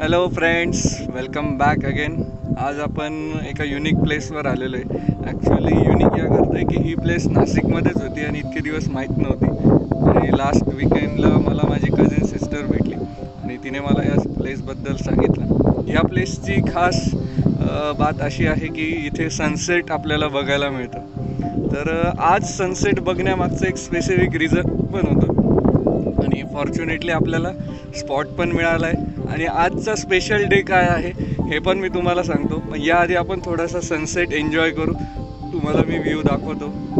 Hello friends welcome back again आज आपण एका युनिक प्लेसवर आलेलो आहे. ॲक्च्युली युनिक या करतं आहे की ही प्लेस नाशिकमध्येच होती आणि इतके दिवस माहीत नव्हती. आणि लास्ट विकेंडला मला माझी कझिन सिस्टर भेटली. आणि तिने मला या प्लेसबद्दल सांगितलं. या प्लेसची खास बात अशी आहे की इथे सनसेट आपल्याला बघायला मिळतं. तर आज सनसेट बघण्यामागचं एक स्पेसिफिक रिझन पण होतं. आणि फॉर्च्युनेटली आपल्याला स्पॉट पण मिळाला आहे आणि आजचा स्पेशल डे काय आहे हे पण मी तुम्हाला सांगतो. पण याआधी आपण थोडासा सनसेट एन्जॉय करू. तुम्हाला मी व्ह्यू दाखवतो.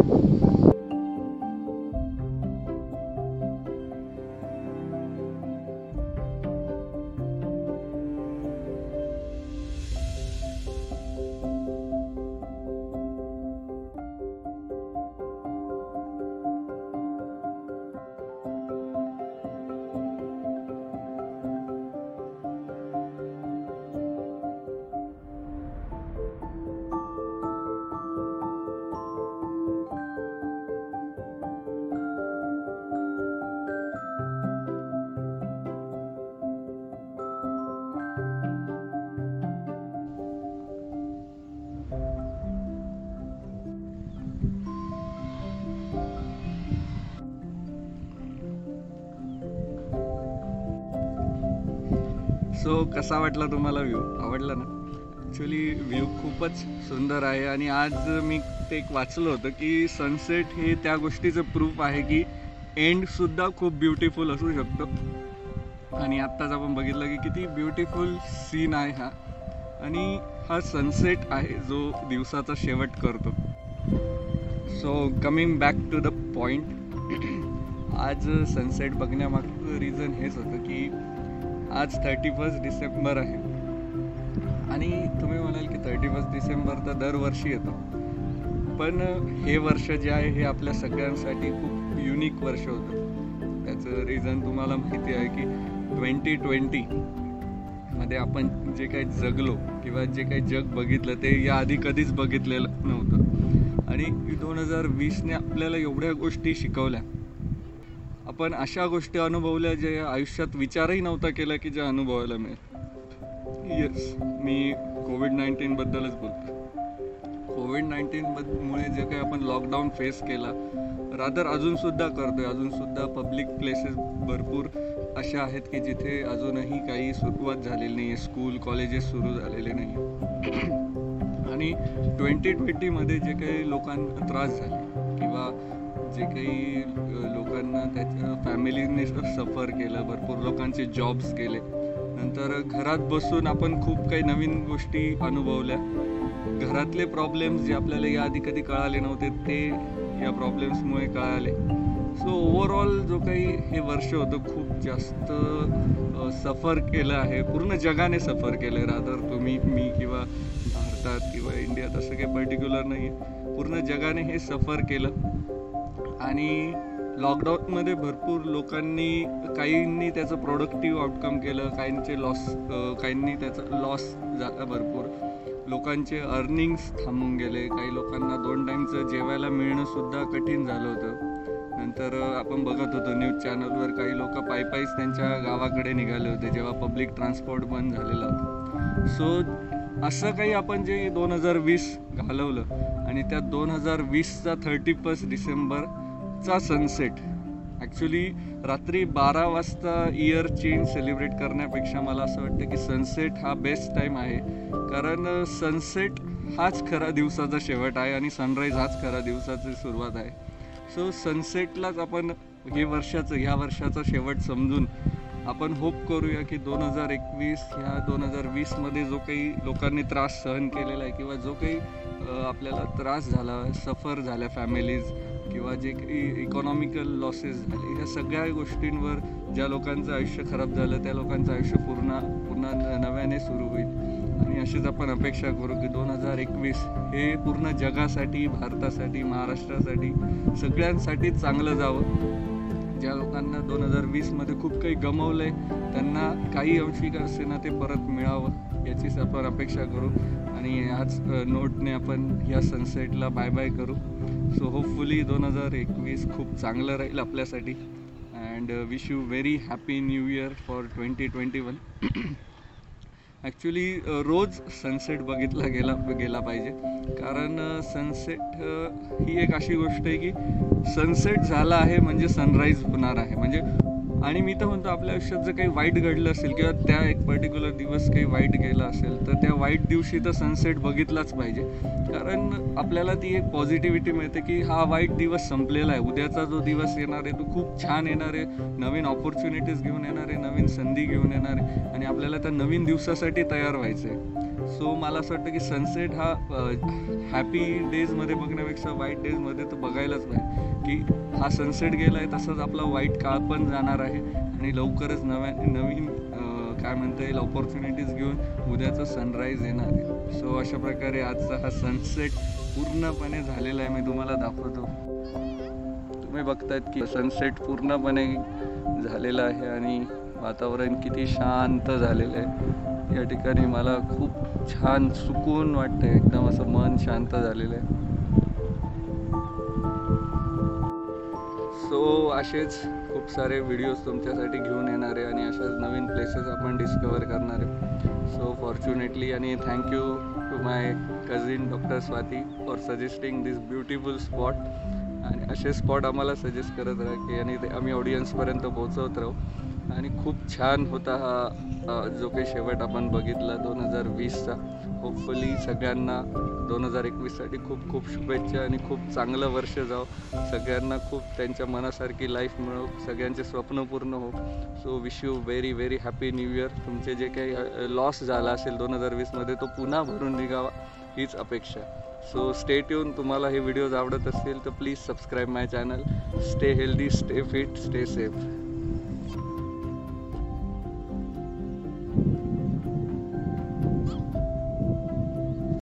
सो कसा वाटला तुम्हाला व्ह्यू आवडला ना? ॲक्च्युली व्ह्यू खूपच सुंदर आहे आणि आज मी ते एक वाचलं होतं की सनसेट हे त्या गोष्टीचं प्रूफ आहे की एंडसुद्धा खूप ब्युटिफुल असू शकतो. आणि आत्ताच आपण बघितलं की किती ब्युटिफुल सीन आहे हा. आणि हा सनसेट आहे जो दिवसाचा शेवट करतो. So coming back to the point आज सनसेट बघण्यामागचं रिझन हेच होतं की आज थर्टी फर्स्ट डिसेंबर आहे. आणि तुम्ही म्हणाल की थर्टी फर्स्ट डिसेंबर तर दरवर्षी येतो. पण हे वर्ष जे आहे हे आपल्या सगळ्यांसाठी खूप युनिक वर्ष होतं. त्याचं रिझन तुम्हाला माहिती आहे की ट्वेंटी ट्वेंटी मध्ये आपण जे काही जगलो किंवा जे काही जग बघितलं ते याआधी कधीच बघितलेलं नव्हतं. आणि दोन हजार वीसने आपल्याला एवढ्या गोष्टी शिकवल्या. आपण अशा गोष्टी अनुभवल्या जे आयुष्यात विचारही नव्हता केला की ज्या अनुभवायला मिळेल. येस मी कोविड नाईन्टीनबद्दलच बोलतो कोविड नाईन्टीनमुळे जे काही आपण लॉकडाऊन फेस केला रादर अजूनसुद्धा करतोय. अजूनसुद्धा पब्लिक प्लेसेस भरपूर अशा आहेत की जिथे अजूनही काही सुरुवात झालेली नाही आहे स्कूल कॉलेजेस सुरू झालेले नाही आणि ट्वेंटी ट्वेंटीमध्ये जे काही लोकांना त्रास झाले किंवा जे काही लोकांना त्याच्या फॅमिलीने सफर केलं भरपूर लोकांचे जॉब्स गेले नंतर घरात बसून आपण खूप काही नवीन गोष्टी अनुभवल्या. घरातले प्रॉब्लेम्स जे आपल्याला याआधी कधी कळाले नव्हते ते या प्रॉब्लेम्समुळे कळाले. सो ओव्हरऑल जो काही हे वर्ष होतं खूप जास्त सफर केलं आहे. पूर्ण जगाने सफर केलं आहे रादर तुम्ही मी किंवा भारतात किंवा इंडियात असं काही पर्टिक्युलर नाही आहे पूर्ण जगाने हे सफर केलं. आणि लॉकडाऊनमध्ये भरपूर लोकांनी काहींनी त्याचं प्रोडक्टिव्ह आउटकम केलं काहींचे लॉस काहींनी त्याचा लॉस झाला भरपूर. लोकांचे अर्निंग्स थांबून गेले. काही लोकांना दोन टाईमचं जेवायला मिळणंसुद्धा कठीण झालं होतं. नंतर आपण बघत होतो न्यूज चॅनलवर काही लोक पायपाईच त्यांच्या गावाकडे निघाले होते जेव्हा पब्लिक ट्रान्सपोर्ट बंद झालेला होता. सो असं काही आपण जे दोन हजार वीस घालवलं आणि त्या दोन हजार वीसचा थर्टी फर्स्ट आजचा सनसेट ॲक्च्युली रात्री बारा वाजता इयर चेंज सेलिब्रेट करण्यापेक्षा मला असं वाटतं की सनसेट हा बेस्ट टाईम आहे. कारण सनसेट हाच खरा दिवसाचा शेवट आहे आणि सनराईज हाच खरा दिवसाची सुरुवात आहे. सो सनसेटलाच आपण हे वर्षाचं ह्या वर्षाचा शेवट समजून आपण होप करूया की दोन हजार एकवीस ह्या दोन हजार वीसमध्ये जो काही लोकांनी त्रास सहन केलेला आहे किंवा जो काही आपल्याला त्रास झाला सफर झाल्या फॅमिलीज किंवा जे काही इकॉनॉमिकल लॉसेस झाले ह्या सगळ्या गोष्टींवर ज्या लोकांचं आयुष्य खराब झालं त्या लोकांचं आयुष्य पूर्ण पुन्हा न- नव्याने सुरू होईल. आणि अशीच आपण अपेक्षा करू की दोन हजार एकवीस हे पूर्ण जगासाठी भारतासाठी महाराष्ट्रासाठी सगळ्यांसाठी चांगलं जावं. ज्या लोकांना दोन हजार वीसमध्ये खूप काही गमवलं आहे त्यांना काही अंशी का असेना ते परत मिळावं याचीच आपण अपेक्षा करू. आणि ह्याच नोटने आपण या सनसेटला बाय बाय करू. सो होपफुली दोन हजार एकवीस खूप चांगलं राहील आपल्यासाठी. And wish you very happy new year for twenty twenty one actually rose sunset बघितला गेला गेला पाहिजे. कारण uh, सनसेट uh, ही एक अशी गोष्ट आहे की सनसेट झाला आहे म्हणजे सनराईज होणार आहे. म्हणजे आणि मी तर म्हणतो आपल्या आयुष्यात जर काही वाईट घडलं असेल किंवा त्या एक पर्टिक्युलर दिवस काही वाईट गेला असेल तर त्या वाईट दिवशी तर सनसेट बघितलाच पाहिजे. कारण आपल्याला ती एक पॉझिटिव्हिटी मिळते की हा वाईट दिवस संपलेला आहे. उद्याचा जो दिवस येणार आहे तो खूप छान येणार आहे. नवीन ऑपॉर्च्युनिटीज घेऊन येणार आहे नवीन संधी घेऊन येणार आहे. आणि आपल्याला त्या नवीन दिवसासाठी तयार व्हायचं आहे सो मला असं वाटतं की सनसेट हा हॅपी डेजमध्ये बघण्यापेक्षा वाईट डेजमध्ये तर बघायलाच पाहिजे. की हा सनसेट गेला आहे तसंच आपला वाईट काळ पण जाणार आहे. आणि लवकरच नव्या नवीन काय म्हणता येईल ऑपॉर्च्युनिटीज घेऊन उद्याचं सनराईज येणार आहे. सो अशा प्रकारे आजचा हा सनसेट पूर्णपणे झालेला आहे. मी तुम्हाला दाखवतो. तुम्ही बघतायत की सनसेट पूर्णपणे झालेला आहे आणि वातावरण किती शांत झालेलं आहे. या ठिकाणी मला खूप छान सुकून वाटतं एकदम असं मन शांत झालेलं आहे. सो असेच खूप सारे व्हिडिओज तुमच्यासाठी घेऊन येणार आहे आणि अशाच नवीन प्लेसेस आपण डिस्कवर करणार आहे. सो फॉर्च्युनेटली आणि thank you to my cousin doctor Swati for suggesting this beautiful spot आणि असे स्पॉट आम्हाला सजेस्ट करत राहा की आणि ते आम्ही ऑडियन्सपर्यंत पोहोचवत राहू. आणि खूप छान होता हा जो काही शेवट आपण बघितला दोन हजार वीसचा. होपफुली सगळ्यांना दोन हजार एकवीससाठी खूप खूप शुभेच्छा आणि खूप चांगलं वर्ष जाओ सगळ्यांना खूप त्यांच्या मनासारखी लाईफ मिळो. सगळ्यांचे स्वप्न पूर्ण हो so wish you very very happy new year तुमचे जे काही लॉस झाला असेल दोन हजार वीसमध्ये तो पुन्हा भरून निघावा. हीच अपेक्षा. सो स्टे ट्यून तुम्हाला हे व्हिडिओज आवडत असतील तर please subscribe my channel stay healthy stay fit stay safe